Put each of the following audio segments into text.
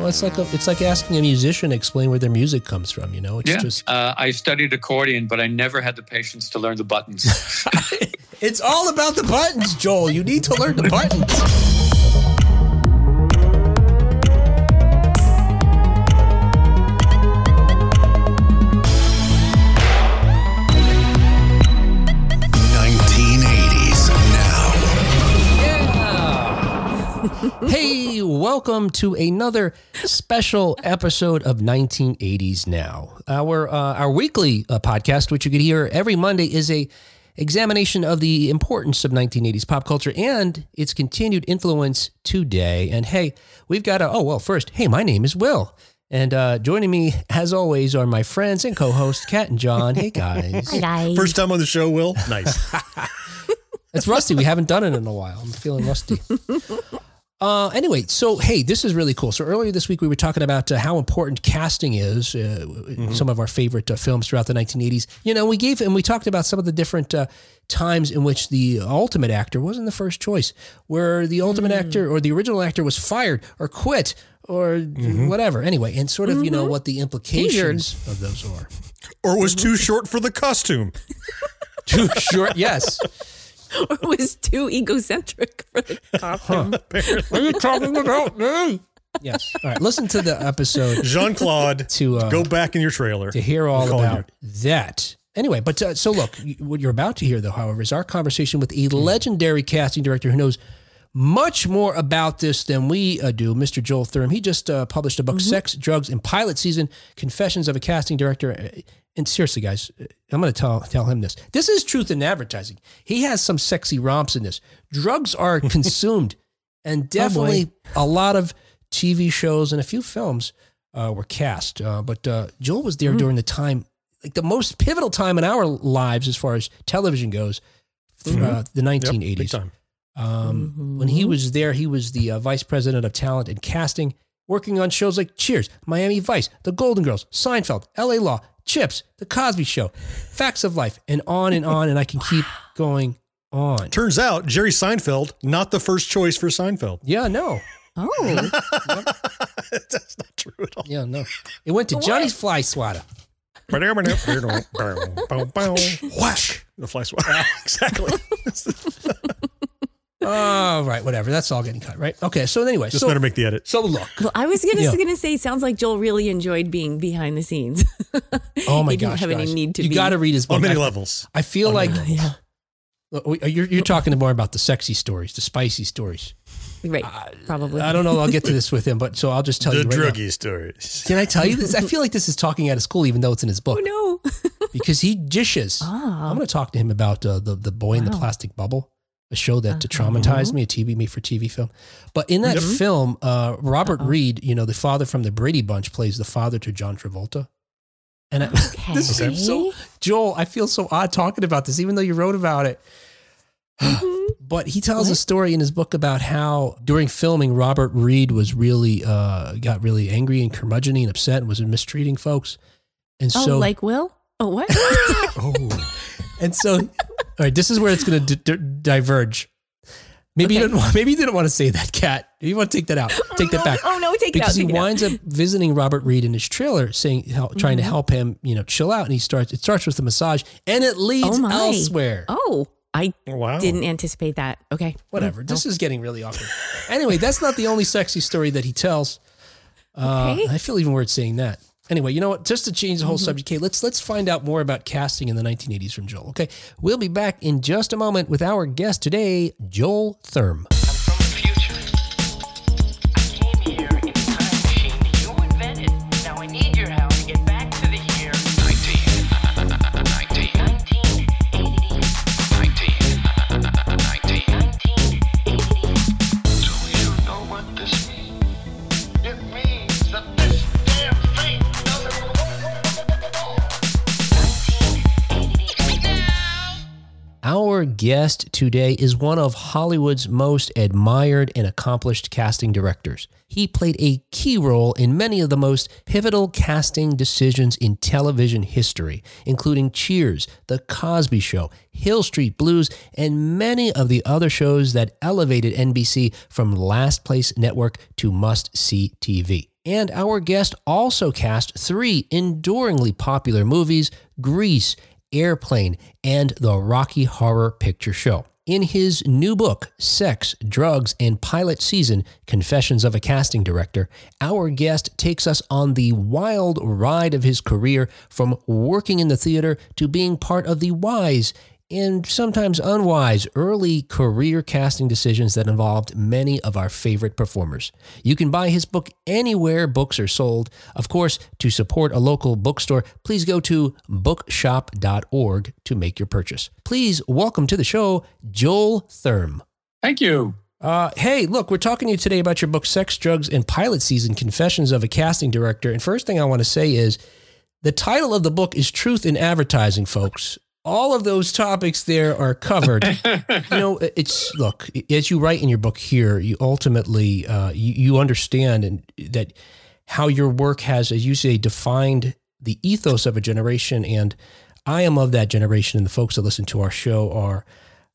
Well, it's like a, it's like asking a musician to explain where their music comes from. You know, it's Yeah. just Uh, I studied accordion, but I never had the patience to learn the buttons. it's all about the buttons, Joel. You need to learn the buttons. Welcome to another special episode of 1980s Now. Our uh, our weekly uh, podcast, which you can hear every Monday, is a examination of the importance of 1980s pop culture and its continued influence today. And hey, we've got a oh well, first, hey, my name is Will. And uh, joining me, as always, are my friends and co-hosts, Kat and John. Hey guys, Hi guys. First time on the show, Will. Nice. It's rusty. We haven't done it in a while. I'm feeling rusty. Uh, anyway, so hey, this is really cool. So earlier this week we were talking about uh, how important casting is. Uh, in Some of our favorite uh, films throughout the 1980s. You know, we gave and we talked about some of the different uh, times in which the ultimate actor wasn't the first choice, where the ultimate actor or the original actor was fired or quit or whatever. Anyway, and sort of you know what the implications of those are. or was too short for the costume. Too short, yes. or was too egocentric for the costume. Are you talking about me? Yes. All right. Listen to the episode Jean Claude, to uh, go back in your trailer. to hear all Call about that. Anyway, but uh, so look, what you're about to hear, though, however, is our conversation with a legendary casting director who knows much more about this than we uh, do, Mr. Joel Thurm. He just uh, published a book, Sex, Drugs, and Pilot Season Confessions of a Casting Director. And seriously, guys, I'm going to tell, tell him this. This is truth in advertising. He has some sexy romps in this. Drugs are consumed, and definitely a lot of TV shows and a few films uh, were cast. Uh, but uh, Joel was there during the time, like the most pivotal time in our lives as far as television goes, uh, the Yep, 1980s. big time. Um, When he was there, he was the uh, vice president of talent and casting, working on shows like Cheers, Miami Vice, The Golden Girls, Seinfeld, LA Law, Chips, The Cosby Show, Facts of Life, and on and on. And I can keep going on. Turns out Jerry Seinfeld, not the first choice for Seinfeld. Yeah, no. Oh, That's not true at all. Yeah, no. It went to Johnny's Fly Swatter. Whack. The fly swat. exactly. Oh, right, whatever. That's all getting cut, right? Okay, so anyway, Just so, better make the edit. so look. well, I was gonna Yeah. gonna say, sounds like Joel really enjoyed being behind the scenes. Oh my He didn't gosh, have any need to you be. got to read his book. On many I- levels. I feel On like yeah, you're, you're talking more about the sexy stories, the spicy stories. right, probably. I don't know. I'll get to this with him, but so I'll just tell The you right now. druggy stories. Can I tell you this? I feel like this is talking out of school, even though it's in his book, oh no. because he dishes. Ah. I'm going to talk to him about uh, the the boy in the plastic bubble, a show that Uh-huh. traumatized me, a TV made for TV film. But in that Mm-hmm. film, uh, Robert Reed, you know, the father from the Brady Bunch, plays the father to John Travolta. And I, this Okay. seems so Joel. I feel so odd talking about this, even though you wrote about it. But he tells a story in his book about how during filming, Robert Reed was really uh, got really angry and curmudgeon and upset and was mistreating folks. And oh, so, like Will? Oh, what? Oh. And so, all right, this is where it's going to d- d- diverge. Maybe you didn't. Want, maybe you didn't want to say that, Kat. You want to take that out. Take that oh, back. Oh no, take because it he out. take it out. winds up visiting Robert Reed in his trailer, saying, help, trying Mm-hmm. to help him, you know, chill out. And he starts. It starts with the massage, and it leads Oh, elsewhere. Oh, I Wow. didn't anticipate that. Okay. Whatever. Mm, This is getting really awkward. anyway, that's not the only sexy story that he tells. Uh, Okay. I feel even weird saying that. Anyway, you know what? Just to change the whole mm-hmm. subject, okay, let's let's find out more about casting in the 1980s from Joel. Okay, we'll be back in just a moment with our guest today, Joel Thurm. Guest today is one of Hollywood's most admired and accomplished casting directors. He played a key role in many of the most pivotal casting decisions in television history, including Cheers, The Cosby Show, Hill Street Blues, and many of the other shows that elevated NBC from Last Place Network to must see TV. And our guest also cast three enduringly popular movies Grease, Airplane, and the Rocky Horror Picture Show. In his new book, Sex, Drugs, and Pilot Season Confessions of a Casting Director, our guest takes us on the wild ride of his career from working in the theater to being part of the wise and sometimes unwise early career casting decisions that involved many of our favorite performers. You can buy his book anywhere books are sold. Of course, to support a local bookstore, please go to bookshop.org to make your purchase. Please welcome to the show Joel Thurm. Thank you. Uh, hey, look, we're talking to you today about your book, Sex, Drugs, and Pilot Season Confessions of a Casting Director. And first thing I want to say is the title of the book is Truth in Advertising, folks. All of those topics there are covered. you know, it's look, as you write in your book here, you ultimately uh, you, you understand and that how your work has, as you say, defined the ethos of a generation. And I am of that generation, and the folks that listen to our show are.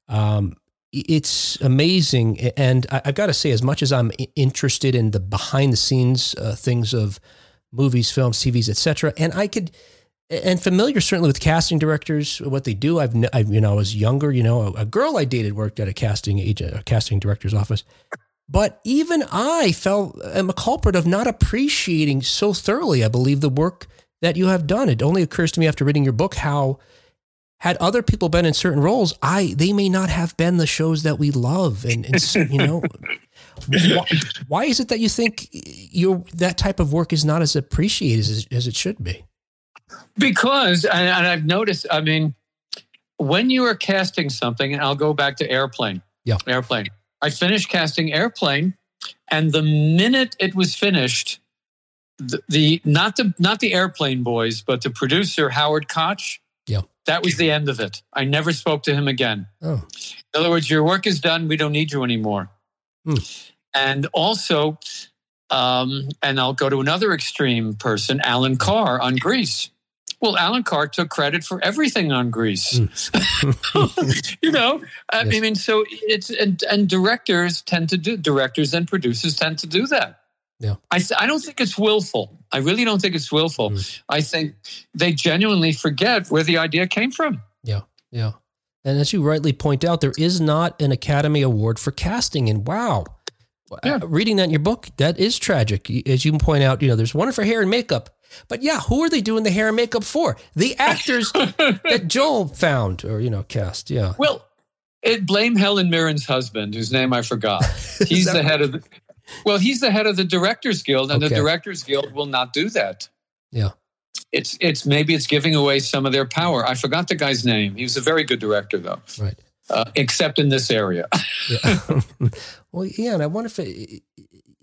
Um, it's amazing, and I, I've got to say, as much as I'm interested in the behind the scenes uh, things of movies, films, TVs, etc., and I could and familiar certainly with casting directors, what they do. I've, I've you know, I was younger. You know, a, a girl I dated worked at a casting agent, a casting director's office. But even I felt am a culprit of not appreciating so thoroughly. I believe the work that you have done. It only occurs to me after reading your book how had other people been in certain roles, I they may not have been the shows that we love. And, and you know, why, why is it that you think your that type of work is not as appreciated as, as it should be? Because, and, and I've noticed, I mean, when you are casting something, and I'll go back to Airplane. Yeah. Airplane. I finished casting Airplane, and the minute it was finished, the, the not the not the Airplane boys, but the producer Howard Koch. Yeah. That was the end of it. I never spoke to him again. Oh, In other words, your work is done. We don't need you anymore. Hmm. And also, um, and I'll go to another extreme person, Alan Carr on Grease. Well, Alan Carr took credit for everything on Grease. you know, I Yes. mean, so it's and, and directors tend to do directors and producers tend to do that. Yeah. I, I don't think it's willful. I really don't think it's willful. Mm. I think they genuinely forget where the idea came from. Yeah, yeah. And as you rightly point out, there is not an Academy Award for casting. And wow, Yeah. uh, reading that in your book, that is tragic. As you point out, you know, there's one for hair and makeup. But yeah, who are they doing the hair and makeup for? The actors that Joel found or, you know, cast. Yeah. Well, it blame Helen Mirren's husband, whose name I forgot. He's the head of the, well, he's the head of the Directors Guild, and Okay. the Directors Guild will not do that. Yeah. It's it's maybe it's giving away some of their power. I forgot the guy's name. He was a very good director, though, Right. uh, except in this area. Yeah. well, yeah, and I wonder if it,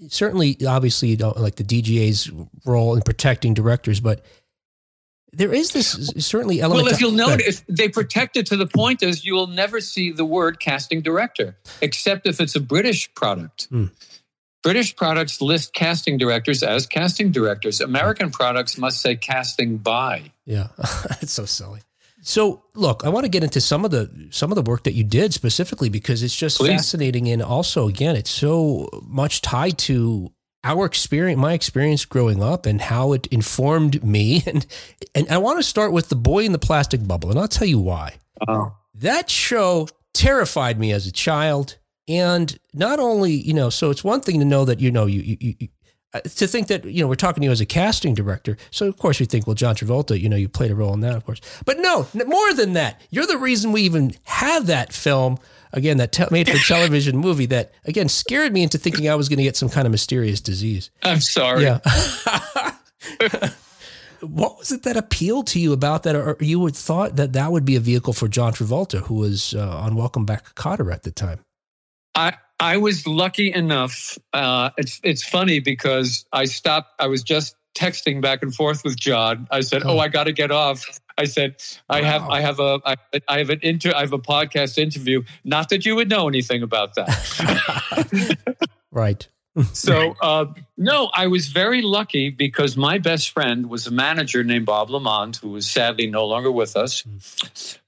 certainly, obviously, you don't like the DGA's role in protecting directors, but there is this certainly element. well, if you'll notice, they protect it to the point as you will never see the word casting director, except if it's a British product. Hmm. British products list casting directors as casting directors. American products must say casting by. Yeah, it's so silly. So, look, I want to get into some of the some of the work that you did specifically because it's just Please. fascinating, and also, again, it's so much tied to our experience, my experience growing up, and how it informed me. And and I want to start with the boy in the plastic bubble, and I'll tell you why. Oh. That show terrified me as a child, and not only you know, so it's one thing to know that you know you you. Uh, to think that you know we're talking to you as a casting director, so of course you think, well, John Travolta, you know, you played a role in that, of course. But no, more than that, you're the reason we even have that film again, that te- made for television movie that again scared me into thinking I was going to get some kind of mysterious disease. I'm sorry. Yeah. what was it that appealed to you about that, or you would thought that that would be a vehicle for John Travolta, who was uh, on Welcome Back, Kotter at the time? I I was lucky enough. Uh, it's it's funny because I stopped. I was just texting back and forth with John. I said, "Oh, I got to get off. I said, I have, I have a, I, I have an inter, I have a podcast interview. Not that you would know anything about that. Right. so, uh, no, I was very lucky because my best friend was a manager named Bob LeMond, who was sadly no longer with us,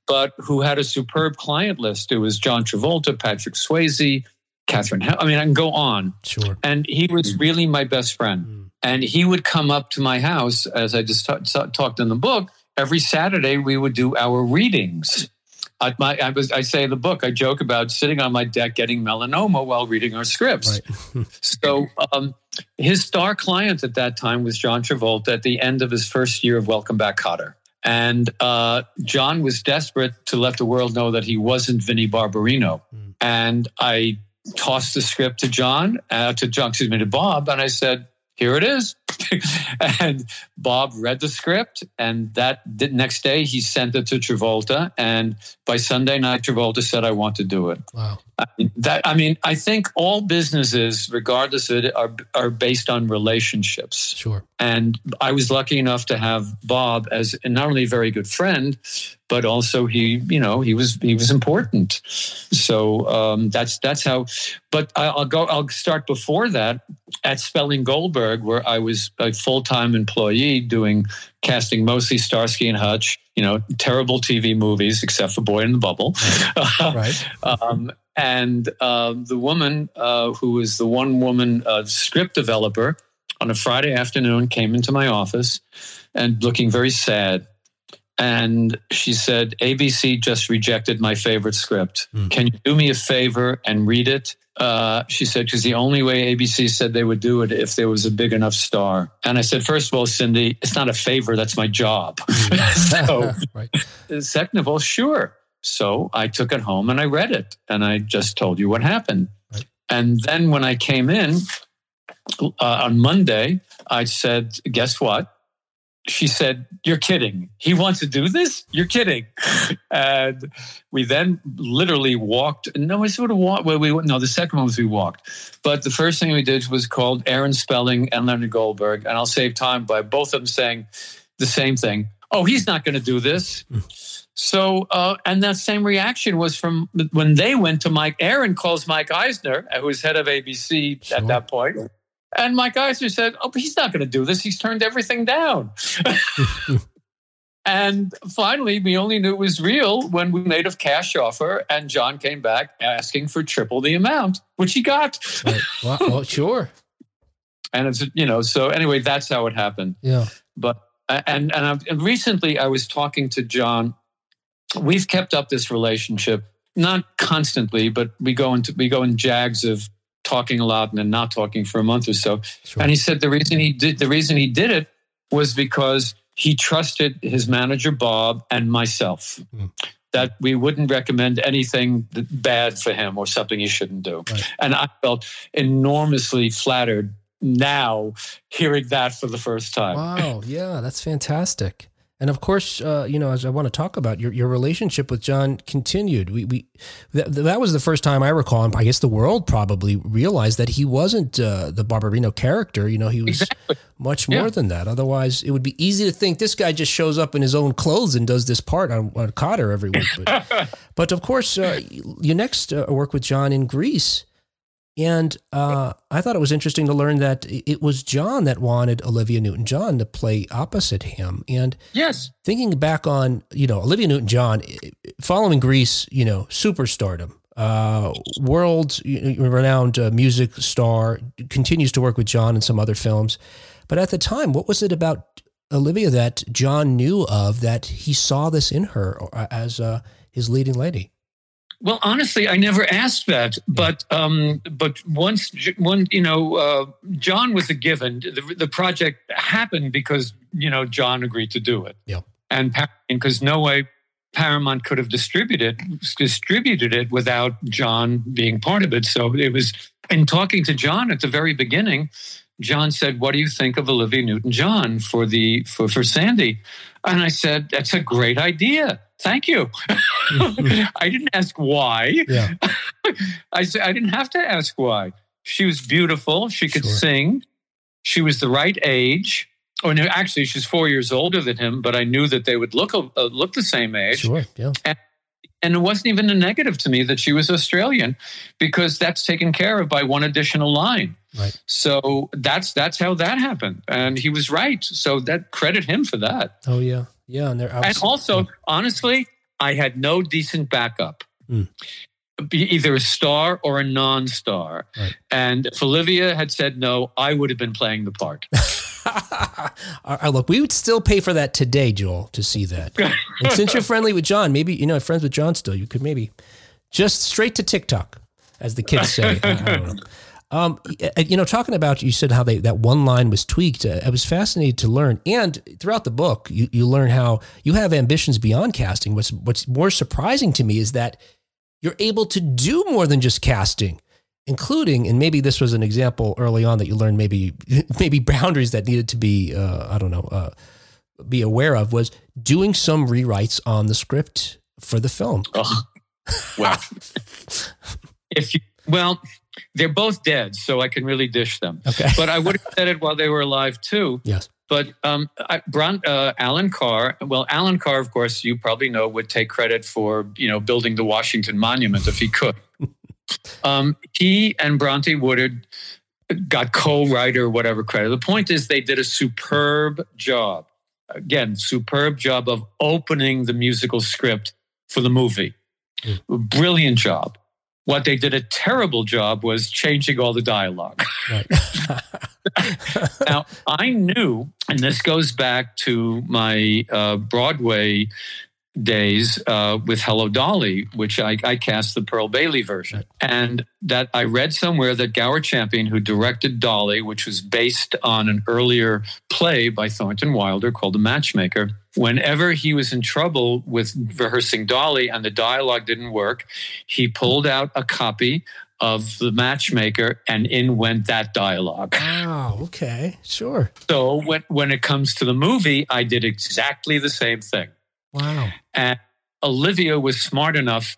but who had a superb client list. It was John Travolta, Patrick Swayze, Catherine. I mean, I can go on. Sure. And he was really my best friend. Mm. And he would come up to my house, as I just ta- ta- talked in the book. Every Saturday, we would do our readings. I, my, I, was, I say in the book, I joke about sitting on my deck getting melanoma while reading our scripts. Right. So um, his star client at that time was John Travolta at the end of his first year of Welcome Back, Kotter. And uh, John was desperate to let the world know that he wasn't Vinnie Barbarino. Mm. And I tossed the script to John, uh, to John, excuse me, to Bob, and I said, "Here it is." and Bob read the script, and that the next day he sent it to Travolta. And by Sunday night, Travolta said, "I want to do it." Wow. I mean, that I mean, I think all businesses, regardless of it, are are based on relationships. Sure. And I was lucky enough to have Bob as not only a very good friend, but also he, you know, he was he was important. So um, that's that's how. But I, I'll go. I'll start before that at Spelling Goldberg, where I was a full time employee doing casting mostly Starsky and Hutch. You know, terrible TV movies except for Boy in the Bubble. Right. Um, and uh, the woman uh, who was the one woman uh, script developer on a Friday afternoon came into my office and looking very sad. And she said, ABC just rejected my favorite script. Hmm. Can you do me a favor and read it? Uh, she said, because the only way ABC said they would do it if there was a big enough star. And I said, first of all, Cindy, it's not a favor, that's my job. so, right. Second of all, sure. So I took it home and I read it and I just told you what happened. Right. And then when I came in uh, on Monday, I said, guess what? She said, You're kidding. He wants to do this? You're kidding. and we then literally walked. No, we sort of walked. Well, we no, the second one was we walked. But the first thing we did was called Aaron Spelling and Leonard Goldberg. And I'll save time by both of them saying the same thing. Oh, he's not going to do this. So, uh, and that same reaction was from when they went to Mike. Aaron calls Mike Eisner, who was head of ABC Sure. at that point. And my guys Eisner said, Oh, but he's not going to do this. He's turned everything down. and finally, we only knew it was real when we made a cash offer, and John came back asking for triple the amount, which he got. Right. Well, well, sure. And it's, you know, so anyway, that's how it happened. Yeah. But and and, I've, and recently I was talking to John. We've kept up this relationship, not constantly, but we go into we go in jags of talking a lot and then not talking for a month or so. Sure. And he said the reason he did the reason he did it was because he trusted his manager Bob and myself. Mm. That we wouldn't recommend anything bad for him or something he shouldn't do. Right. And I felt enormously flattered now hearing that for the first time. Wow. Yeah, that's fantastic. And of course, uh, you know, as I want to talk about your, your relationship with John continued. We we that, that was the first time I recall, and I guess the world probably realized that he wasn't uh, the Barbarino character. You know, he was Exactly. much more Yeah. than that. Otherwise, it would be easy to think this guy just shows up in his own clothes and does this part on, on Kotter every week. But, but of course, uh, you next uh, work with John in Grease. And uh, I thought it was interesting to learn that it was John that wanted Olivia Newton John to play opposite him. And Yes. thinking back on, you know, Olivia Newton John, following Grease, you know, superstardom, uh, world renowned uh, music star, continues to work with John in some other films. But at the time, what was it about Olivia that John knew of that he saw this in her uh, as uh, his leading lady? Well, honestly, I never asked that, but um, but once one, you know, uh, John was a given. The, the project happened because you know John agreed to do it. Yeah. and because no way Paramount could have distributed distributed it without John being part of it. So it was. In talking to John at the very beginning, John said, "What do you think of Olivia Newton-John for the for for Sandy?" And I said, "That's a great idea. Thank you." I didn't ask why. Yeah. I I didn't have to ask why. She was beautiful. She could Sure. sing. She was the right age. Oh, no, actually, she's four years older than him, but I knew that they would look uh, look the same age. Sure. Yeah. And it wasn't even a negative to me that she was Australian, because that's taken care of by one additional line. Right. So that's that's how that happened, and he was right. So that credit him for that. Oh yeah. Yeah. And they're And also, honestly, I had no decent backup. Hmm. Be either a star or a non-star. Right. And if Olivia had said no, I would have been playing the part. Look, we would still pay for that today, Joel, to see that. and since you're friendly with John, maybe you know friends with John still, you could maybe just straight to TikTok, as the kids say. I, I don't know. Um, you know, talking about you said how they that one line was tweaked. Uh, I was fascinated to learn, and throughout the book, you you learn how you have ambitions beyond casting. What's what's more surprising to me is that you're able to do more than just casting including and maybe this was an example early on that you learned maybe maybe boundaries that needed to be uh, i don't know uh, be aware of was doing some rewrites on the script for the film Oh, well, if you well, they're both dead, so I can really dish them. okay But I would have said it while they were alive too. yes But um, I, Bron, uh, Alan Carr, well, Alan Carr, of course, you probably know, would take credit for you know building the Washington Monument if he could. um, he and Bronte Woodard got co-writer, whatever credit. The point is, they did a superb job. Again, superb job of opening the musical script for the movie. Brilliant job. What they did a terrible job was changing all the dialogue. right now I knew, and this goes back to my uh, Broadway days uh, with Hello Dolly, which I, I cast the Pearl Bailey version, and that I read somewhere that Gower Champion, who directed Dolly, which was based on an earlier play by Thornton Wilder called The Matchmaker. Whenever he was in trouble with rehearsing Dolly and the dialogue didn't work, he pulled out a copy of The Matchmaker and in went that dialogue. wow okay sure So when when it comes to the movie, I did exactly the same thing. wow And Olivia was smart enough.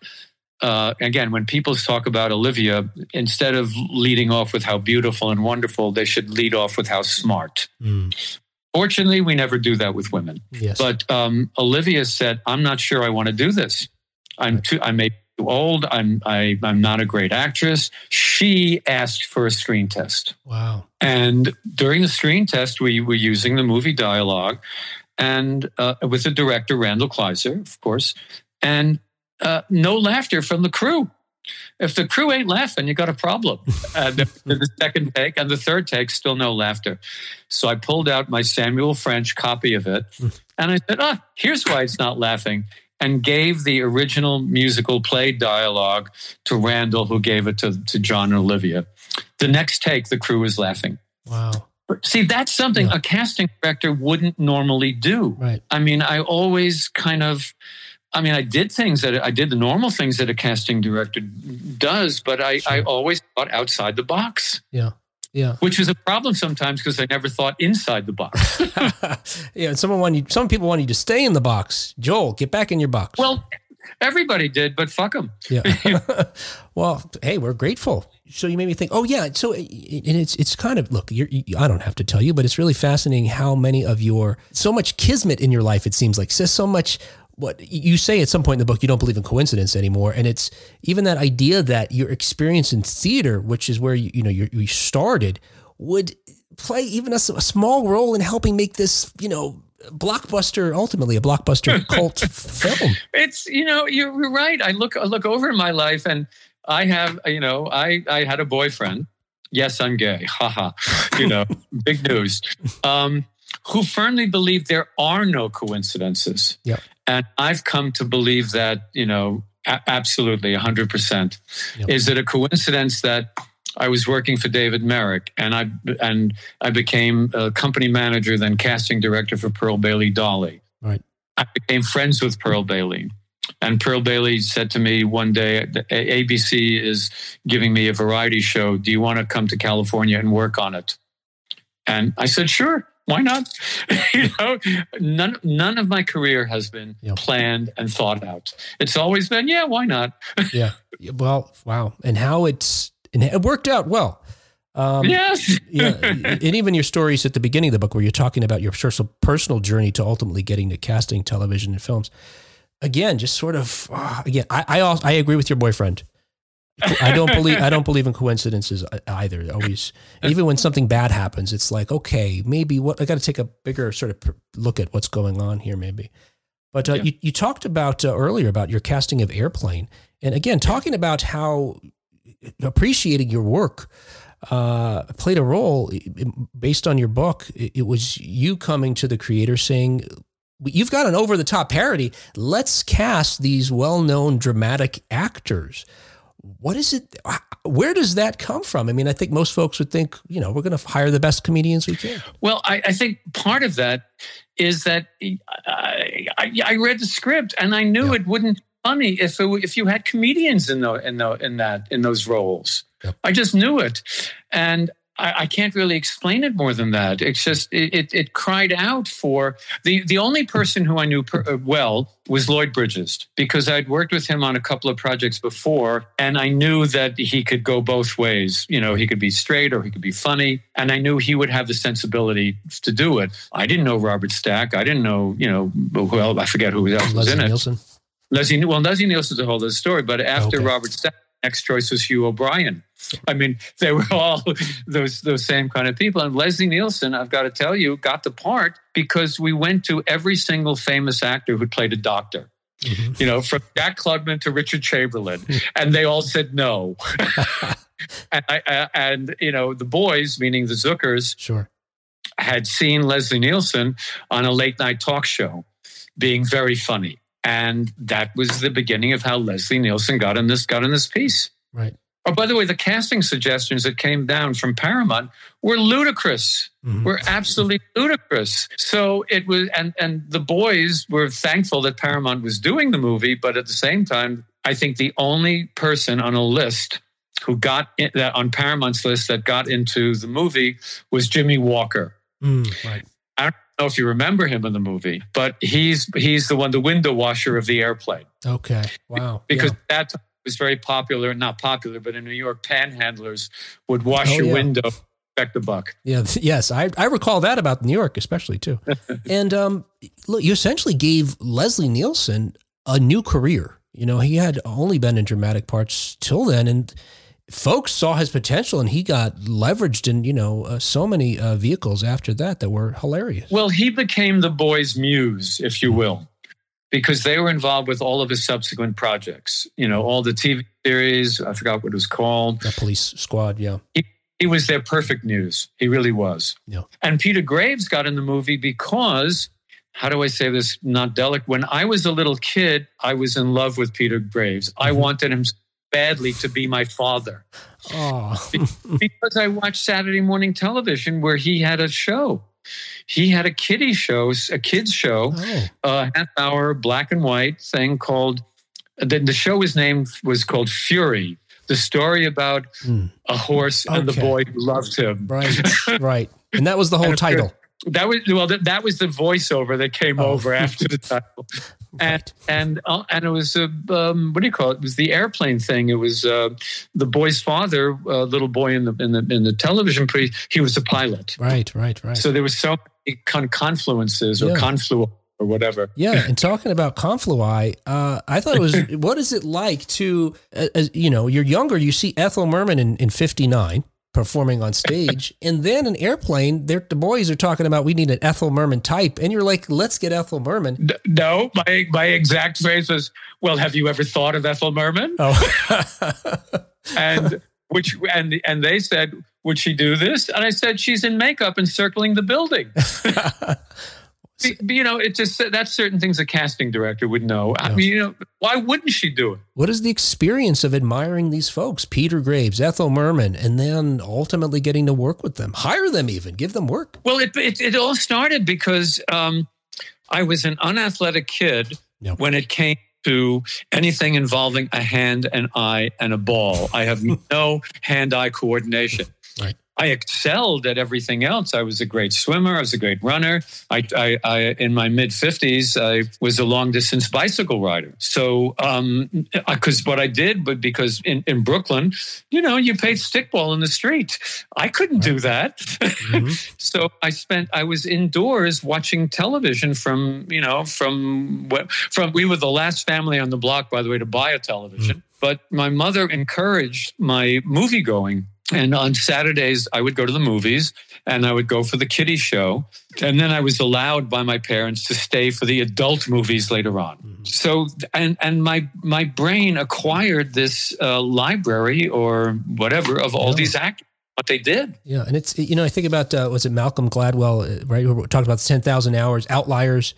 Uh, again, when people talk about Olivia, instead of leading off with how beautiful and wonderful, they should lead off with how smart. Mm, Fortunately, we never do that with women. yes But um, Olivia said, "I'm not sure I want to do this. I'm too. I may be too old. I'm. I, I'm not a great actress." She asked for a screen test. wow And during the screen test, we were using the movie dialogue and uh, with the director, Randall Kleiser, of course, and uh, no laughter from the crew. If the crew ain't laughing, you got a problem. Uh, the, the second take and the third take, still no laughter. So I pulled out my Samuel French copy of it and I said, ah, here's why it's not laughing. And gave the original musical play dialogue to Randall, who gave it to, to John and Olivia. The next take, the crew was laughing. wow See, that's something Yeah. a casting director wouldn't normally do. right I mean, I always kind of, I mean, I did things that I did the normal things that a casting director does, but I, I always thought outside the box, yeah yeah which was a problem sometimes because I never thought inside the box. yeah and someone wanted, some people want you to stay in the box joel get back in your box well, everybody did, but fuck them. Yeah. well, hey, we're grateful. So you made me think. Oh yeah. So uh, and it's it's kind of look. You're, you, I don't have to tell you, but it's really fascinating how many of your so much kismet in your life. It seems like says so much. What you say at some point in the book, you don't believe in coincidence anymore, and it's even that idea that your experience in theater, which is where you you know you you started, would play even a small role in helping make this you know blockbuster ultimately a blockbuster cult film. It's you know you're you're right. I look I look over my life and I have you know I I had a boyfriend. Yes, I'm gay. Haha. You know, big news. Um, who firmly believe there are no coincidences. Yep. And I've come to believe that you know a- absolutely 100. percent Yep. Is it a coincidence that I was working for David Merrick and I and I became a company manager, then casting director for Pearl Bailey Dolly. Right. I became friends with Pearl Bailey. And Pearl Bailey said to me one day, ABC is giving me a variety show. Do you want to come to California and work on it? And I said, sure. Why not? you know, none none of my career has been Yep. planned and thought out. It's always been, yeah, why not? yeah. Well, wow. And how it's and it worked out well. Um, yes. yeah, and even your stories at the beginning of the book, where you're talking about your personal personal journey to ultimately getting to casting television and films. Again, just sort of uh, again, I I, also, I agree with your boyfriend. I don't believe I don't believe in coincidences either. Always, even when something bad happens, it's like okay, maybe what I got to take a bigger sort of look at what's going on here, maybe. But uh, Yeah. you you talked about uh, earlier about your casting of Airplane, and again talking about how appreciating your work uh, played a role based on your book. It, it was you coming to the creator saying, "You've got an over the top parody. Let's cast these well known dramatic actors." What is it? Uh, where does that come from? I mean, I think most folks would think, you know, we're going to hire the best comedians we can. Well, I, I think part of that is that I, I, I read the script and I knew Yeah. it wouldn't be funny if it, if you had comedians in the, in the, in that in those roles. Yep. I just knew it, and I, I can't really explain it more than that. It's just it, it, it cried out for the the only person who I knew per, uh, well was Lloyd Bridges because I'd worked with him on a couple of projects before, and I knew that he could go both ways. You know, he could be straight or he could be funny, and I knew he would have the sensibility to do it. I didn't know Robert Stack. I didn't know, you know, well, I forget who else was Leslie in it. Leslie Nielsen. Leslie, well, Leslie Nielsen's a whole other story, but after Okay. Robert Stack, next choice was Hugh O'Brian. I mean, they were all those those same kind of people. And Leslie Nielsen, I've got to tell you, got the part because we went to every single famous actor who played a doctor. Mhm. You know, from Jack Klugman to Richard Chamberlain, and they all said no. and, I, I, and you know, the boys, meaning the Zuckers, Sure. had seen Leslie Nielsen on a late night talk show being very funny. And that was the beginning of how Leslie Nielsen got in this got in this piece. Right. Oh, by the way, the casting suggestions that came down from Paramount were ludicrous. Mhm. Were absolutely ludicrous. So it was, and and the boys were thankful that Paramount was doing the movie, but at the same time, I think the only person on a list who got in, that on Paramount's list that got into the movie was Jimmie Walker. Mm, right. I don't know if you remember him in the movie, but he's he's the one, the window washer of the airplane, Okay. Wow. because Yeah. that was very popular. Not popular, but in New York, panhandlers would wash Oh, your yeah. window, expect a buck. Yeah, yes, I, I recall that about New York, especially too. and um, look, you essentially gave Leslie Nielsen a new career. You know, he had only been in dramatic parts till then, and folks saw his potential, and he got leveraged in you know uh, so many uh, vehicles after that that were hilarious. Well, he became the boys' muse, if you will, because they were involved with all of his subsequent projects. You know, all the TV series. I forgot what it was called. The police squad, yeah, he was their perfect news. He really was. Yeah. And Peter Graves got in the movie because, how do I say this not delicate? When I was a little kid, I was in love with Peter Graves. I Mhm. wanted him badly to be my father oh, because I watched Saturday morning television where he had a show. He had a kiddie show, a kids show, oh, a half hour black and white thing called the, the show was named was called Fury. The story about Hmm. a horse and the boy who loved him. right, right, and that was the whole And if you're- title. That was well. That, that was the voiceover that came Oh. over after the title, Right. and uh, and it was a um, what do you call it? It was the airplane thing. It was uh, the boy's father, uh, little boy in the in the in the television. Pre, he was a pilot. Right, right, right. So there was so many con- confluences or Yeah. conflu or whatever. Yeah, and talking about Conflui, uh, I thought it was. what is it like to, uh, as, you know, you're younger, you see Ethel Merman in, in '59 performing on stage, and then an airplane. The boys are talking about we need an Ethel Merman type, and you're like, let's get Ethel Merman. No, my my exact phrase was, "Well, have you ever thought of Ethel Merman?" Oh, and which and and they said, "Would she do this?" And I said, "She's in makeup and circling the building." You know, it just that's certain things a casting director would know. I mean, you know, why wouldn't she do it? what is the experience of admiring these folks, Peter Graves, Ethel Merman, and then ultimately getting to work with them, hire them, even give them work? Well, it it, it all started because um, I was an unathletic kid Yeah. when it came to anything involving a hand, an eye, and a ball. I have no hand-eye coordination. Right. I excelled at everything else. I was a great swimmer. I was a great runner. I, I, I in my mid fifties, I was a long distance bicycle rider. So, um, because what I did, but because in, in Brooklyn, you know, you played stickball in the street. I couldn't do that. so I spent. I was indoors watching television from, you know, from what from. We were the last family on the block, by the way, to buy a television. But my mother encouraged my movie going. And on Saturdays, I would go to the movies and I would go for the kiddie show. And then I was allowed by my parents to stay for the adult movies later on. So, and, and my, my brain acquired this uh, library or whatever of all these actors, what they did. Yeah, and it's you know I think about uh, was it Malcolm Gladwell uh, right? Who talked about the ten thousand hours outliers.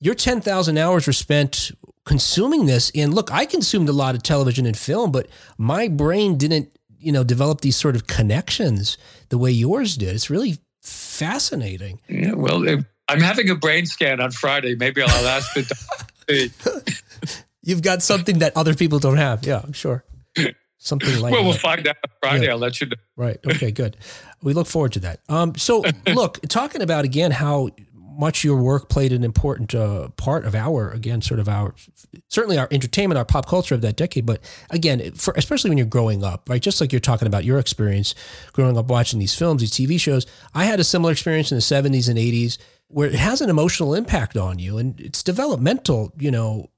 Your ten thousand hours were spent consuming this, and look, I consumed a lot of television and film, but my brain didn't you know develop these sort of connections the way yours did. It's really fascinating. Yeah, well, I'm having a brain scan on Friday. Maybe I'll ask the doctor. You've got something that other people don't have. Yeah, I'm sure. Something like Well, we'll that. find out Friday. Yeah. I'll let you know. Right. Okay. Good. We look forward to that. Um, so, look, talking about again how much your work played an important uh, part of our again, sort of our certainly our entertainment, our pop culture of that decade. But again, for especially when you're growing up, right? Just like you're talking about your experience growing up watching these films, these TV shows. I had a similar experience in the 70s and 80s where it has an emotional impact on you, and it's developmental. You know,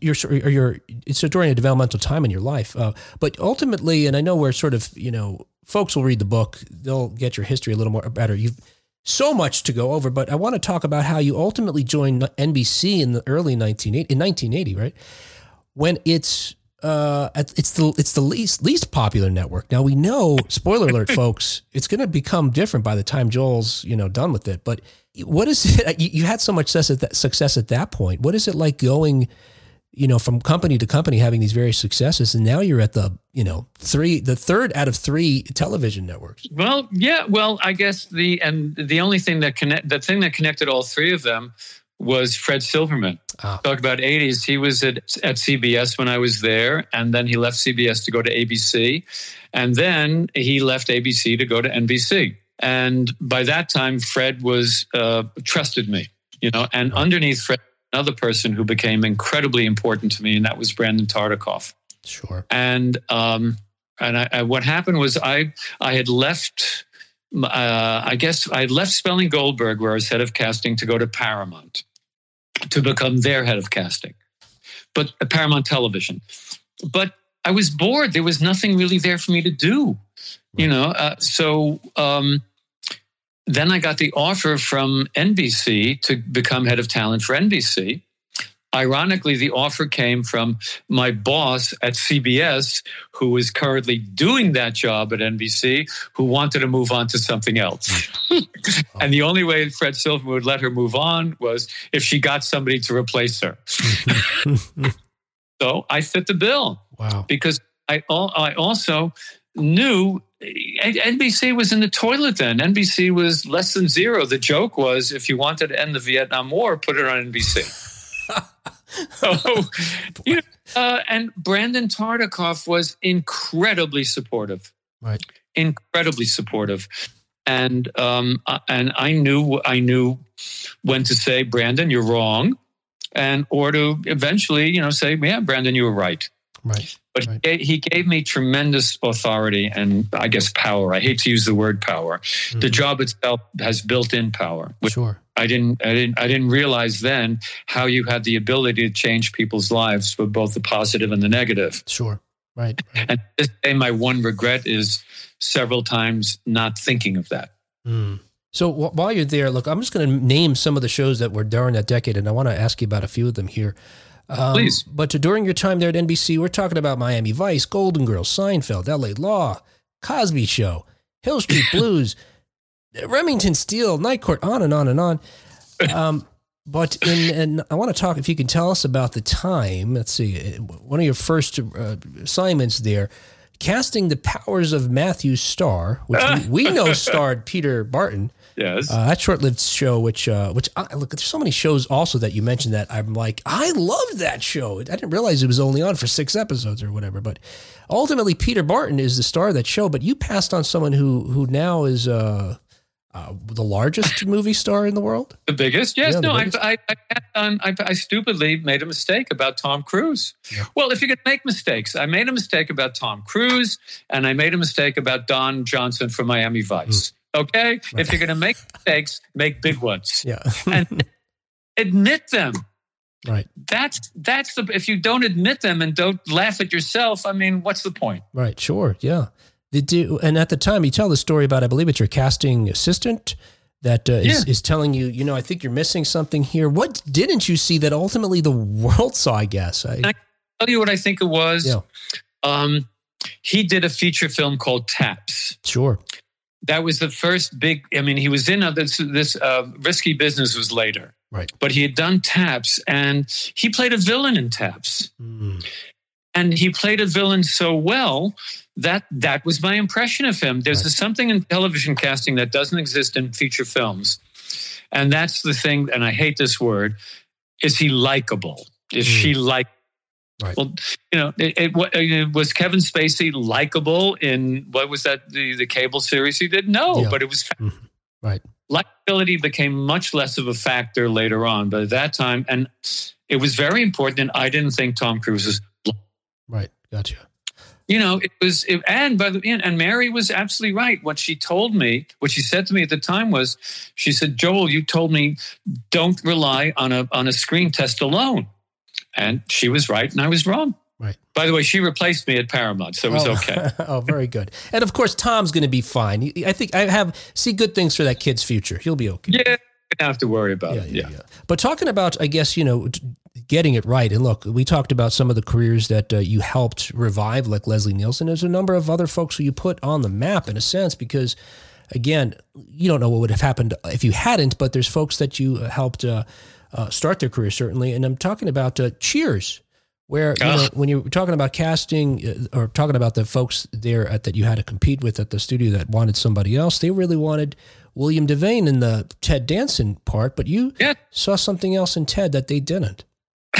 you're you're it's during a developmental time in your life. Uh, but ultimately, and I know we're sort of you know folks will read the book, they'll get your history a little more better. You've so much to go over, but I want to talk about how you ultimately joined NBC in the early 1980 in 1980, right? When it's uh, it's the it's the least least popular network. Now we know, spoiler alert, folks, it's going to become different by the time Joel's you know done with it. But what is it? You, you had so much success at that success at that point. What is it like going, you know, from company to company, having these various successes, and now you're at the you know three, the third out of three television networks. Well, yeah. Well, I guess the and the only thing that connect the thing that connected all three of them was Fred Silverman. Ah. Talk about eighties. He was at at CBS when I was there, and then he left CBS to go to ABC, and then he left ABC to go to NBC. And by that time, Fred was uh, trusted me, you know. And underneath Fred, another person who became incredibly important to me, and that was Brandon Tartikoff Sure. and um, and I, I, what happened was I I had left. Uh, I guess I had left Spelling Goldberg, where I was head of casting, to go to Paramount to become their head of casting, but uh, Paramount Television. But I was bored. There was nothing really there for me to do, you know. Uh, so um, then I got the offer from NBC to become head of talent for NBC. Ironically, the offer came from my boss at CBS, who is currently doing that job at NBC, who wanted to move on to something else. and the only way Fred Silverman would let her move on was if she got somebody to replace her. so I fit the bill Wow. because I, I also knew NBC was in the toilet then. NBC was less than zero. The joke was if you wanted to end the Vietnam War, put it on NBC. so, you know, uh, and Brandon Tartikoff was incredibly supportive, Right. incredibly supportive, and um, uh, and I knew I knew when to say, Brandon, you're wrong, and or to eventually, you know, say, yeah, Brandon, you were right. Right. But Right. he, he gave me tremendous authority and I guess power. I hate to use the word power. The Mhm. job itself has built-in power. Sure. I didn't, I didn't, I didn't realize then how you had the ability to change people's lives for both the positive and the negative. Sure. Right. right. And this day, my one regret is several times not thinking of that. Mm. So wh- while you're there, look, I'm just going to name some of the shows that were during that decade, and I want to ask you about a few of them here. Um, Please. But during your time there at NBC, we're talking about Miami Vice, Golden Girls, Seinfeld, L.A. Law, Cosby Show, Hill Street Blues, Remington Steele, Night Court, on and on and on. Um, but in, and I want to talk if you can tell us about the time. Let's see, uh, one of your first uh, assignments there. casting the powers of Matthew Star, which we, we know starred Peter Barton. Yes. Uh, that short-lived show, which uh, which I, look, there's so many shows also that you mentioned that I'm like, I loved that show. I didn't realize it was only on for six episodes or whatever. But ultimately, Peter Barton is the star of that show. But you passed on someone who who now is uh, uh, the largest movie star in the world. The biggest? Yes. Yeah, no, I, biggest. I, I, um, I, I stupidly made a mistake about Tom Cruise. Well, if going to make mistakes, I made a mistake about Tom Cruise and I made a mistake about Don Johnson from Miami Vice. Hmm. Okay? If you're going to make mistakes, make big ones Yeah, and admit them. right, That's that's the if you don't admit them and don't laugh at yourself, I mean, what's the point? right, sure, yeah. Did you, and at the time, you tell the story about, I believe it's your casting assistant that uh, is, Yeah. is telling you, you know, I think you're missing something here. What didn't you see that ultimately the world saw? I guess. I, Tell you what I think it was. Yeah. Um, he did a feature film called Taps. sure. That was the first big i mean he was in a, this this uh, risky business was later Right. but he had done taps and he played a villain in taps Mm, and he played a villain so well that that was my impression of him there's Right. something in television casting that doesn't exist in feature films and that's the thing and i hate this word is he likable is Mm. she like Right. well you know it, it, wa- was kevin spacey likable in what was that the, the cable series he did no Yeah. but it was Mhm. Right. likability became much less of a factor later on but at that time and it was very important and i didn't think tom cruise was Right. Gotcha. you know it was it, and by the and mary was absolutely right what she told me what she said to me at the time was she said joel you told me don't rely on a on a screen test alone and she was right and i was wrong Right. by the way she replaced me at paramount so it was oh. okay oh, very good. And of course, Tom's going to be fine. I think I have see good things for that kid's future. He'll be okay. yeah don't have to worry about it yeah, But talking about, I guess, you know, getting it right. And look, we talked about some of the careers that uh, you helped revive, like Leslie Nielsen. There's a number of other folks who you put on the map in a sense, because again, you don't know what would have happened if you hadn't, but there's folks that you uh, helped uh, uh, start their career, certainly. And I'm talking about uh, Cheers. Where you know, when you're talking about casting uh, or talking about the folks there at, that you had to compete with at the studio that wanted somebody else, they really wanted William Devane in the Ted Danson part, but you Yeah. saw something else in Ted that they didn't.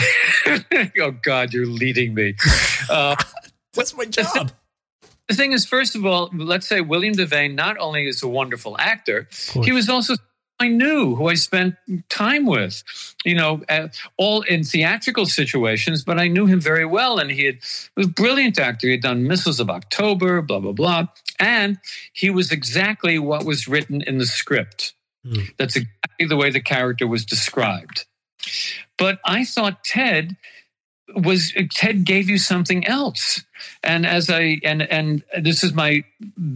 oh god you're leading me uh, That's my job. The thing is, first of all, let's say William Devane not only is a wonderful actor, he was also I knew who I spent time with, you know, all in theatrical situations, but I knew him very well. And he had, was a brilliant actor. He had done Missiles of October, blah, blah, blah. And he was exactly what was written in the script. Hmm. That's exactly the way the character was described. But I thought Ted was Ted gave you something else. And as I and and this is my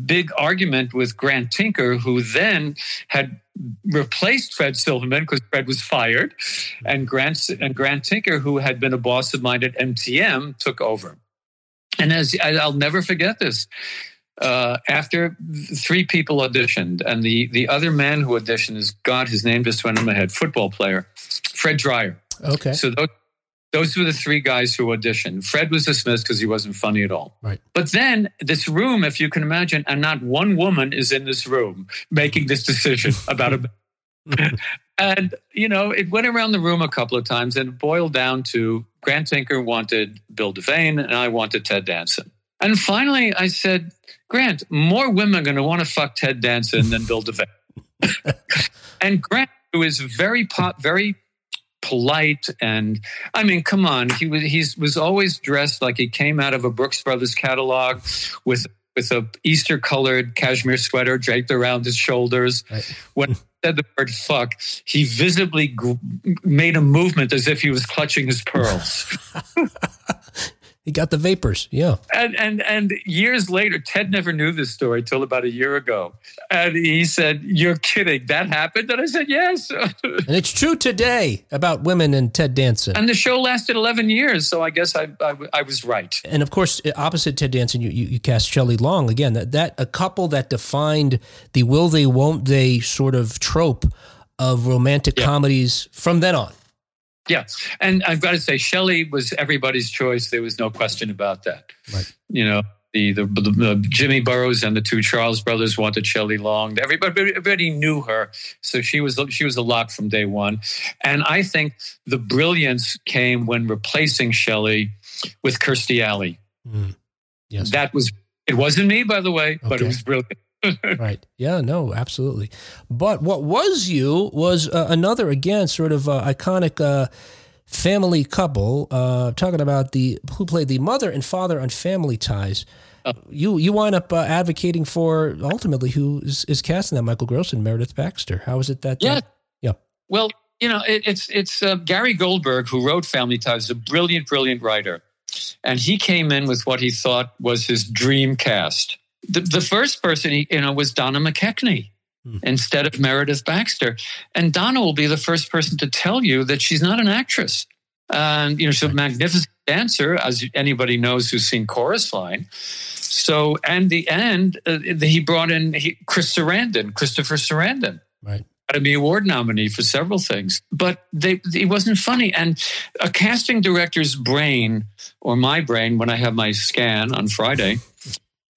big argument with Grant Tinker, who then had replaced Fred Silverman because Fred was fired, and Grant and Grant Tinker, who had been a boss of mine at MTM, took over. And as I- I'll never forget this, uh, after three people auditioned, and the the other man who auditioned is God, his name just went in my head, football player, Fred Dryer. Okay. So those, those were the three guys who auditioned. Fred was dismissed because he wasn't funny at all. Right. But then this room, if you can imagine, and not one woman is in this room making this decision about a. and you know, it went around the room a couple of times, and it boiled down to Grant Tinker wanted Bill Devane, and I wanted Ted Danson. And finally, I said, Grant, more women are going to want to fuck Ted Danson than Bill Devane. and Grant, who is very pop, very polite and I mean, come on, he was he was always dressed like he came out of a Brooks Brothers catalog with with a Easter colored cashmere sweater draped around his shoulders. Right. When he said the word fuck, he visibly gr- made a movement as if he was clutching his pearls. He got the vapors. Yeah. and and and years later, Ted never knew this story till about a year ago, and he said, "You're kidding? That happened?" And I said, "Yes." And it's true today about women and Ted Danson. and the show lasted 11 years, so I guess I I, I was right. and of course, opposite Ted Danson, you, you, you cast Shelley Long again. That that a couple that defined the will they won't they sort of trope of romantic Yeah. comedies from then on. Yeah, and I've got to say, Shelley was everybody's choice. There was no question about that. Right. You know, the, the, the, Jimmy Burrows and the two Charles brothers wanted Shelley Long. Everybody, everybody knew her, so she was she was a lock from day one. And I think the brilliance came when replacing Shelley with Kirstie Alley. Mm. Yes. That was it wasn't me, by the way, but it was brilliant. Right. Yeah, no, absolutely. But what was you was uh, another, again, sort of uh, iconic uh, family couple, uh, talking about the who played the mother and father on Family Ties. Oh. You you wind up uh, advocating for ultimately who is, is casting that Michael Gross and Meredith Baxter. How is it that? Yeah. Uh, yeah. Well, you know, it, it's it's uh, Gary Goldberg who wrote Family Ties, a brilliant, brilliant writer, and he came in with what he thought was his dream cast. The, the first person he, you know, was Donna McKechnie Hmm. instead of Meredith Baxter, and Donna will be the first person to tell you that she's not an actress. And you know, she's a magnificent dancer, as anybody knows who's seen Chorus Line. So, and the end, uh, he brought in he, Chris Sarandon, Christopher Sarandon. Right. Academy Award nominee for several things, but they, it wasn't funny. And a casting director's brain, or my brain, when I have my scan on Friday,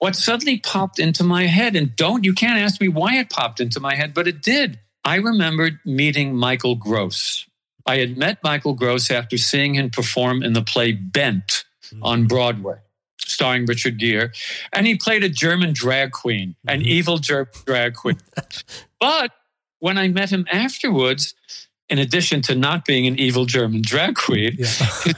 what suddenly popped into my head, and don't, you can't ask me why it popped into my head, but it did. I remembered meeting Michael Gross. I had met Michael Gross after seeing him perform in the play Bent on Broadway, starring Richard Gere. And he played a German drag queen, an Mhm. evil German drag queen. but when I met him afterwards, in addition to not being an evil German drag queen, Yeah.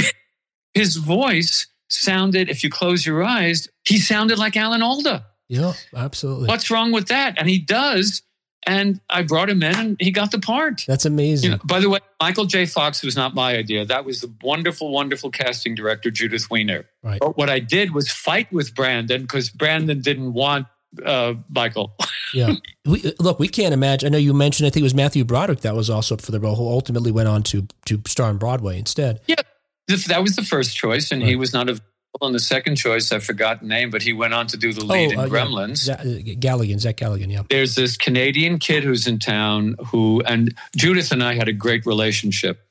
his voice sounded, if you close your eyes, he sounded like Alan Alda. yeah. Absolutely. What's wrong with that? And he does. And I brought him in and he got the part. That's amazing. You know, by the way, Michael J. Fox was not my idea. That was the wonderful, wonderful casting director, Judith Weiner. Right. But what I did was fight with Brandon because Brandon didn't want uh, Michael. Yeah. We, look, we can't imagine. I know you mentioned, I think it was Matthew Broderick that was also up for the role, who ultimately went on to to star on Broadway instead. This- that was the first choice, and he was not available. And the second choice, I forgot the name, but he went on to do the lead in uh. Gremlins. Za- uh, Galligan, Zach Galligan, yeah. There's this Canadian kid who's in town who, and Judith and I had a great relationship.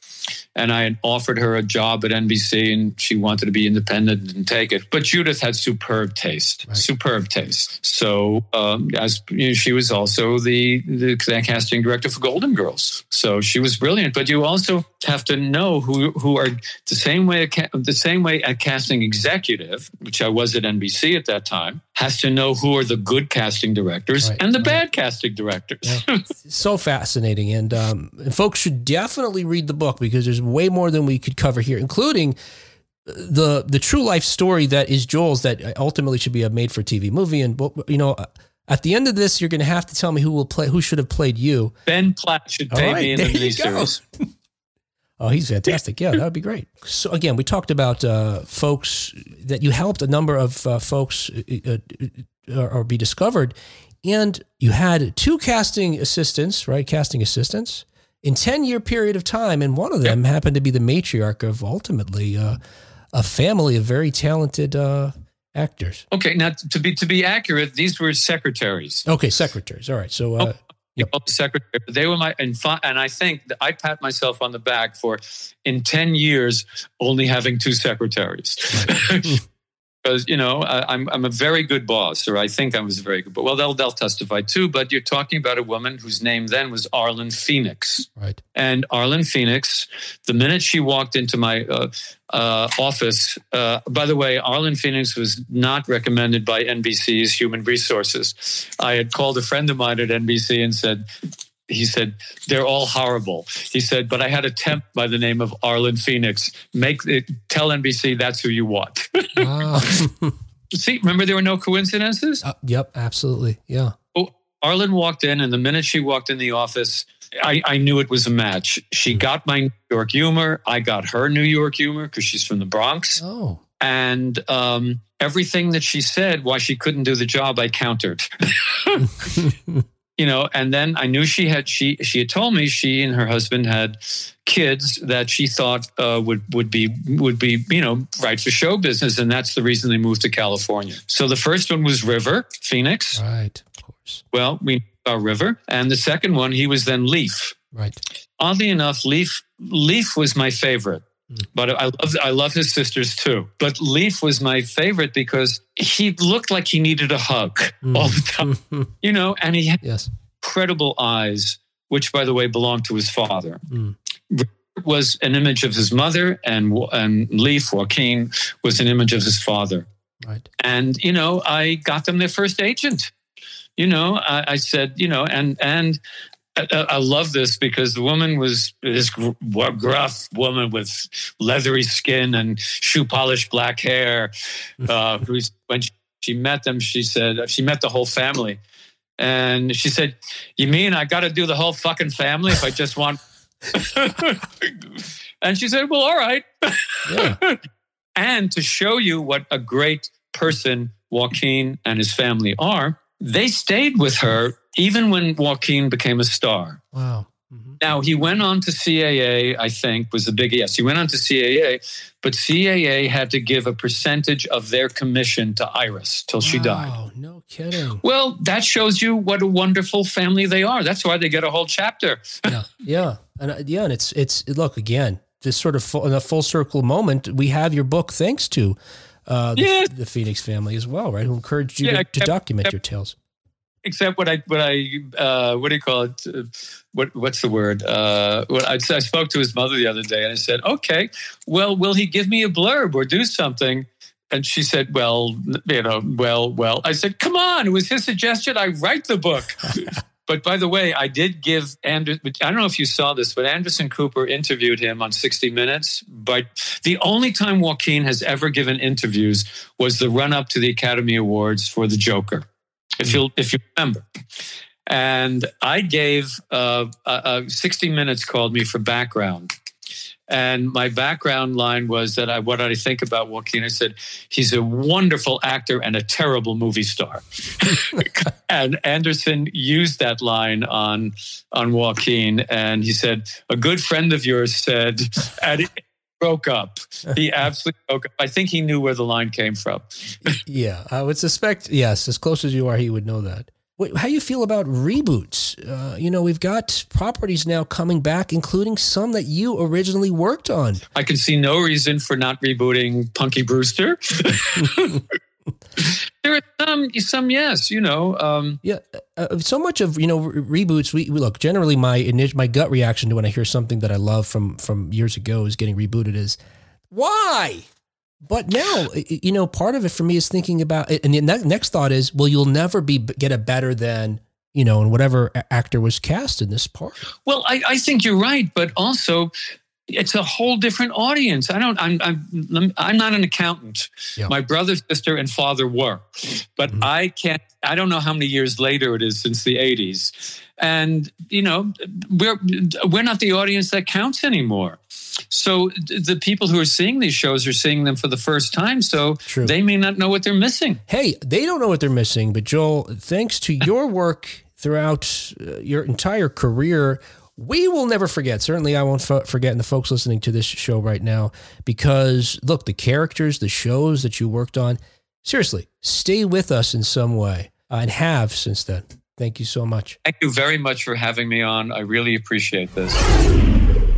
And I had offered her a job at NBC and she wanted to be independent and take it. But Judith had superb taste, Right. superb taste. So, um, as you know, she was also the, the casting director for Golden Girls. So she was brilliant. But you also have to know who, who are the same way, a the same way a casting executive, which I was at NBC at that time, has to know who are the good casting directors Right, and the right. bad casting directors. Yeah. so fascinating, and um, and folks should definitely read the book because there's way more than we could cover here, including the the true life story that is Joel's that ultimately should be a made for TV movie. And you know, at the end of this, you're going to have to tell me who will play, who should have played you. Ben Platt should All pay right, me in the miniseries. Oh, he's fantastic. Yeah, that would be great. So again, we talked about uh, folks that you helped a number of uh, folks uh, uh, or be discovered, and you had two casting assistants, right? Casting assistants in ten year period of time, and one of them happened to be the matriarch of ultimately uh, a family of very talented uh, actors. Okay, now to be to be accurate, these were secretaries. Okay, secretaries. All right, so uh, Yep. All the secretaries. They were my and and I think that I pat myself on the back for in ten years only having two secretaries. Because you know I, I'm I'm a very good boss, or I think I was a very good. But well, they'll they'll testify too. But you're talking about a woman whose name then was Arlyn Phoenix. right, And Arlyn Phoenix, the minute she walked into my uh, uh, office, uh, by the way, Arlyn Phoenix was not recommended by NBC's Human Resources. I had called a friend of mine at NBC and said, he said, they're all horrible. He said, but I had a temp by the name of Arlyn Phoenix. Make it, tell NBC that's who you want. wow. See, remember there were no coincidences? Uh, yep, absolutely, yeah. Oh, Arlyn walked in, and the minute she walked in the office, I, I knew it was a match. She got my New York humor. I got her New York humor because she's from the Bronx. Oh, And um, everything that she said, why she couldn't do the job, I countered. you know, and then I knew she had she she had told me she and her husband had kids that she thought uh, would would be would be you know right for show business, and that's the reason they moved to California. So the first one was River Phoenix. right, of course, Well, we saw River, and the second one he was then Leaf. right. Oddly enough, Leaf Leaf was my favorite. But I love I love his sisters too. But Leaf was my favorite because he looked like he needed a hug all the time, you know, and he had yes. incredible eyes, which by the way belonged to his father. Mm. Was an image of his mother, and and Leaf Joaquin was an image of his father. Right. And you know, I got them their first agent. You know, I, I said, you know, and and I, I love this because the woman was this gruff woman with leathery skin and shoe polished black hair. Uh, when she, she met them, she said she met the whole family, and she said, "You mean I got to do the whole fucking family if I just want?" and she said, "Well, all right." Yeah. and to show you what a great person Joaquin and his family are, they stayed with her even when Joaquin became a star. Wow. Mhm. Now, he went on to CAA, I think, was the big yes. He went on to CAA, but CAA had to give a percentage of their commission to Iris till she died. Wow, No kidding. Well, that shows you what a wonderful family they are. That's why they get a whole chapter. yeah, yeah, and uh, yeah, and it's it's look again, this sort of full, in a full circle moment. We have your book thanks to uh, the, Yeah. the Phoenix family as well, right? Who encouraged you Yeah, to, to document your tales. except what I what I uh, what do you call it? Uh, what what's the word? Uh, what I, I spoke to his mother the other day, and I said, "Okay, well, will he give me a blurb or do something?" And she said, "Well, you know, well, well." I said, "Come on, it was his suggestion. I write the book." but by the way, I did give Ander. I don't know if you saw this, but Anderson Cooper interviewed him on 60 Minutes. But the only time Joaquin has ever given interviews was the run up to the Academy Awards for The Joker if you if you remember. And I gave uh, uh, 60 Minutes called me for background. And my background line was that I what did I think about Joaquin? I said he's a wonderful actor and a terrible movie star. and Anderson used that line on on Joaquin, and he said a good friend of yours said, and broke up. He absolutely broke up. I think he knew where the line came from. Yeah, I would suspect. Yes, as close as you are, he would know that. How you feel about reboots? Uh, you know, we've got properties now coming back, including some that you originally worked on. I can see no reason for not rebooting Punky Brewster. there are some, some yes, you know. Um, Yeah, uh, so much of you know re- reboots. We, we look generally my initial, my gut reaction to when I hear something that I love from from years ago is getting rebooted is why. But now, you know, part of it for me is thinking about, and the ne- next thought is, well, you'll never be get a better than you know, and whatever actor was cast in this part. well, I, I think you're right, but also it's a whole different audience. I don't. I'm. I'm. I'm not an accountant. Yeah. My brother, sister, and father were, but Mhm. I can't. I don't know how many years later it is since the '80s, and you know, we're we're not the audience that counts anymore. So the people who are seeing these shows are seeing them for the first time. So True. they may not know what they're missing. Hey, they don't know what they're missing, but Joel, thanks to your work throughout uh, your entire career, we will never forget. Certainly, I won't f- forget, and the folks listening to this show right now, because look, the characters, the shows that you worked on, seriously, stay with us in some way uh, and have since then. Thank you so much. Thank you very much for having me on. I really appreciate this.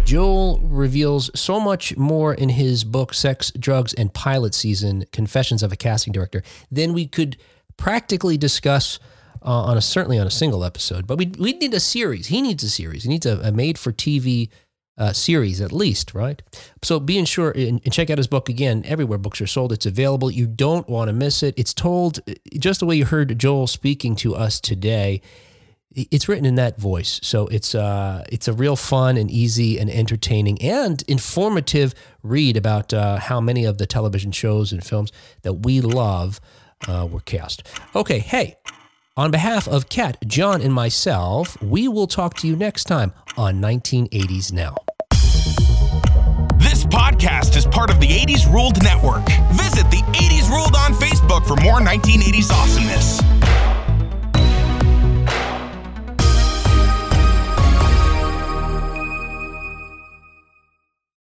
Joel reveals so much more in his book, Sex, Drugs, and Pilot Season Confessions of a Casting Director, than we could practically discuss uh, on a certainly on a single episode. But we we need a series. He needs a series. He needs a, a made for TV uh, series at least, right? So be sure and, and check out his book again. Everywhere books are sold, it's available. You don't want to miss it. It's told uh, just the way you heard Joel speaking to us today it's written in that voice so it's uh it's a real fun and easy and entertaining and informative read about uh, how many of the television shows and films that we love uh, were cast okay hey on behalf of kat john and myself we will talk to you next time on 1980s now This podcast is part of the 80s Ruled Network. Visit the 80s Ruled on Facebook for more 1980s awesomeness.